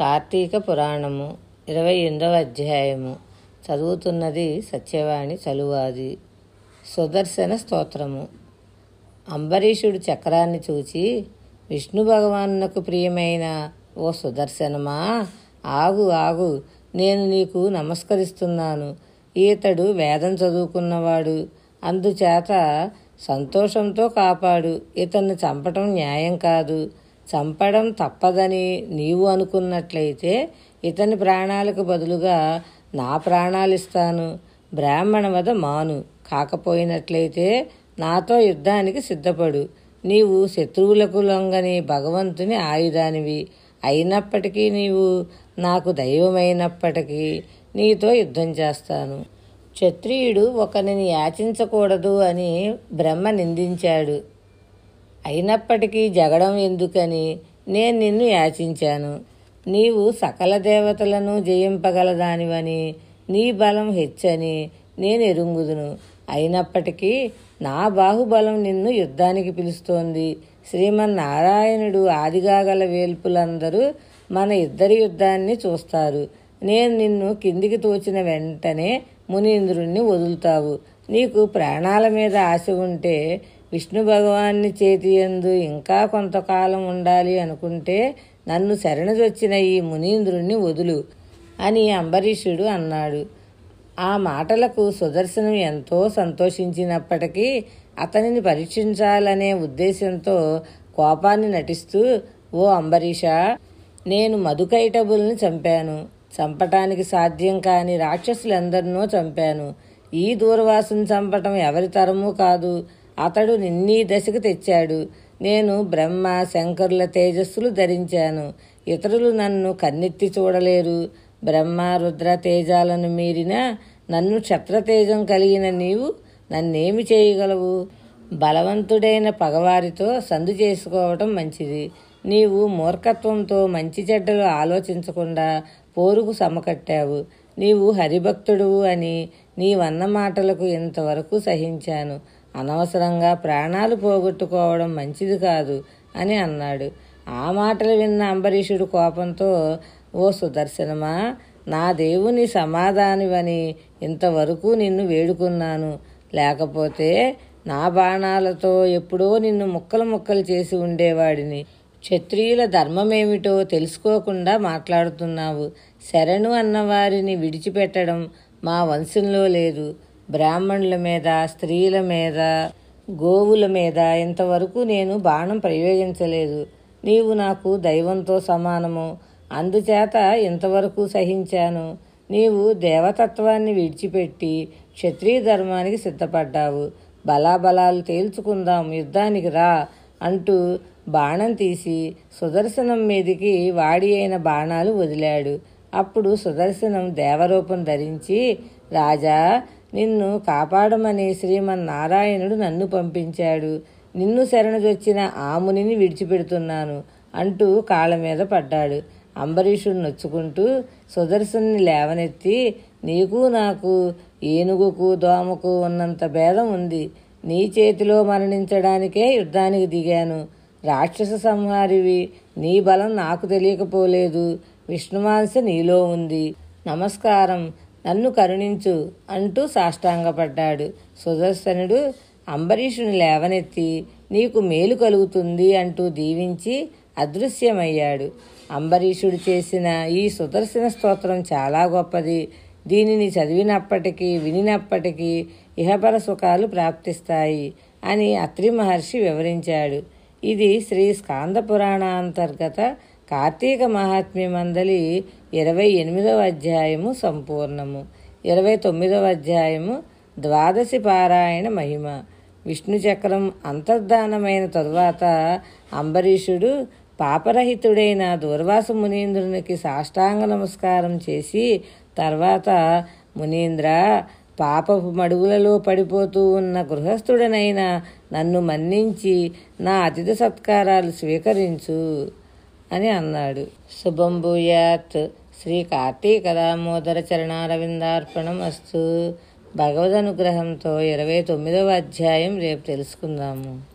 కార్తీక పురాణము ఇరవై ఎనిమిదవ అధ్యాయము. చదువుతున్నది సత్యవాణి చలువాది. సుదర్శన స్తోత్రము. అంబరీషుడు చక్రాన్ని చూచి విష్ణు భగవానునకు ప్రియమైన ఓ సుదర్శనమా ఆగు ఆగు నేను నీకు నమస్కరిస్తున్నాను. ఈతడు వేదం చదువుకున్నవాడు. అందుచేత సంతోషంతో కాపాడు. ఇతన్ని చంపటం న్యాయం కాదు. చంపడం తప్పదని నీవు అనుకున్నట్లయితే ఇతని ప్రాణాలకు బదులుగా నా ప్రాణాలు ఇస్తాను బ్రాహ్మణ వద మాను. కాకపోయినట్లయితే నాతో యుద్ధానికి సిద్ధపడు. నీవు శత్రువులకు లొంగని భగవంతుని ఆయుధానివి. అయినప్పటికీ నీవు నాకు దైవమైనప్పటికీ నీతో యుద్ధం చేస్తాను. క్షత్రియుడు ఒకరిని యాచించకూడదు అని బ్రహ్మ నిందించాడు. అయినప్పటికీ జగడం ఎందుకని నేను నిన్ను యాచించాను. నీవు సకల దేవతలను జయింపగలదానివని నీ బలం హెచ్చని నేను ఎరుంగుదును. అయినప్పటికీ నా బాహుబలం నిన్ను యుద్ధానికి పిలుస్తోంది. శ్రీమన్నారాయణుడు ఆదిగాగల వేల్పులందరూ మన ఇద్దరి యుద్ధాన్ని చూస్తారు. నేను నిన్ను కిందికి తోచిన వెంటనే మునీంద్రుణ్ణి వదులుతావు. నీకు ప్రాణాల మీద ఆశ ఉంటే విష్ణు భగవాన్ని చేతియందు ఇంకా కొంతకాలం ఉండాలి అనుకుంటే నన్ను శరణజొచ్చిన ఈ మునీంద్రుణ్ణి వదులు అని అంబరీషుడు అన్నాడు. ఆ మాటలకు సుదర్శనం ఎంతో సంతోషించినప్పటికీ అతనిని పరీక్షించాలనే ఉద్దేశంతో కోపాన్ని నటిస్తూ ఓ అంబరీష నేను మధుకైటబుల్ని చంపాను. చంపటానికి సాధ్యం కాని రాక్షసులందరినో చంపాను. ఈ దూర్వాసుని చంపటం ఎవరి తరమూ కాదు. అతడు నిన్నీ దశకు తెచ్చాడు. నేను బ్రహ్మ శంకరుల తేజస్సులు ధరించాను. ఇతరులు నన్ను కన్నెత్తి చూడలేరు. బ్రహ్మ రుద్ర తేజాలను మీరిన నన్ను క్షత్రతేజం కలిగిన నీవు నన్నేమి చేయగలవు? బలవంతుడైన పగవారితో సందు చేసుకోవటం మంచిది. నీవు మూర్ఖత్వంతో మంచి చెడ్డలు ఆలోచించకుండా పోరుకు సమకట్టావు. నీవు హరిభక్తుడువు అని నీవన్న మాటలకు ఇంతవరకు సహించాను. అనవసరంగా ప్రాణాలు పోగొట్టుకోవడం మంచిది కాదు అని అన్నాడు. ఆ మాటలు విన్న అంబరీషుడు కోపంతో ఓ సుదర్శనమా నా దేవుని సమాధానివని ఇంతవరకు నిన్ను వేడుకున్నాను. లేకపోతే నా బాణాలతో ఎప్పుడో నిన్ను ముక్కలు ముక్కలు చేసి ఉండేవాడిని. క్షత్రియుల ధర్మమేమిటో తెలుసుకోకుండా మాట్లాడుతున్నావు. శరణు అన్నవారిని విడిచిపెట్టడం మా వంశంలో లేదు. బ్రాహ్మణుల మీద స్త్రీల మీద గోవుల మీద ఇంతవరకు నేను బాణం ప్రయోగించలేదు. నీవు నాకు దైవంతో సమానము. అందుచేత ఇంతవరకు సహించాను. నీవు దేవతత్వాన్ని విడిచిపెట్టి క్షత్రియ ధర్మానికి సిద్ధపడ్డావు. బలాబలాలు తేల్చుకుందాం యుద్ధానికి రా అంటూ బాణం తీసి సుదర్శనం మీదికి వాడి అయిన బాణాలు వదిలాడు. అప్పుడు సుదర్శనం దేవరూపం ధరించి రాజా నిన్ను కాపాడమని శ్రీమన్నారాయణుడు నన్ను పంపించాడు. నిన్ను శరణజొచ్చిన ఆమునిని విడిచిపెడుతున్నాను అంటూ కాళ్ళ మీద పడ్డాడు. అంబరీషుడు నొచ్చుకుంటూ సుదర్శన్ని లేవనెత్తి నీకు నాకు ఏనుగుకు దోమకు ఉన్నంత భేదం ఉంది. నీ చేతిలో మరణించడానికే యుద్ధానికి దిగాను. రాక్షస సంహారివి నీ బలం నాకు తెలియకపోలేదు. విష్ణుమాంస నీలో ఉంది. నమస్కారం. నన్ను కరుణించు అంటూ సాష్టాంగపడ్డాడు. సుదర్శనుడు అంబరీషుని లేవనెత్తి నీకు మేలు కలుగుతుంది అంటూ దీవించి అదృశ్యమయ్యాడు. అంబరీషుడు చేసిన ఈ సుదర్శన స్తోత్రం చాలా గొప్పది. దీనిని చదివినప్పటికీ వినినప్పటికీ ఇహపర సుఖాలు ప్రాప్తిస్తాయి అని అత్రి మహర్షి వివరించాడు. ఇది శ్రీ స్కాంద పురాణాంతర్గత కార్తీక మహాత్మ్యమందలి ఇరవై ఎనిమిదవ అధ్యాయము సంపూర్ణము. ఇరవై తొమ్మిదవ అధ్యాయము ద్వాదశి పారాయణ మహిమ. విష్ణు చక్రం అంతర్ధానమైన తరువాత అంబరీషుడు పాపరహితుడైన దూర్వాస మునీంద్రునికి సాష్టాంగ నమస్కారం చేసి తర్వాత మునీంద్ర పాపపు మడుగులలో పడిపోతూ ఉన్న గృహస్థుడనైన నన్ను మన్నించి నా అతిథి సత్కారాలు స్వీకరించు అని అన్నాడు. శుభం భూయాత్. శ్రీ కార్తీక దామోదర చరణారవిందార్పణం అస్తు భగవద్ అనుగ్రహంతో ఇరవై తొమ్మిదవ అధ్యాయం రేపు తెలుసుకుందాము.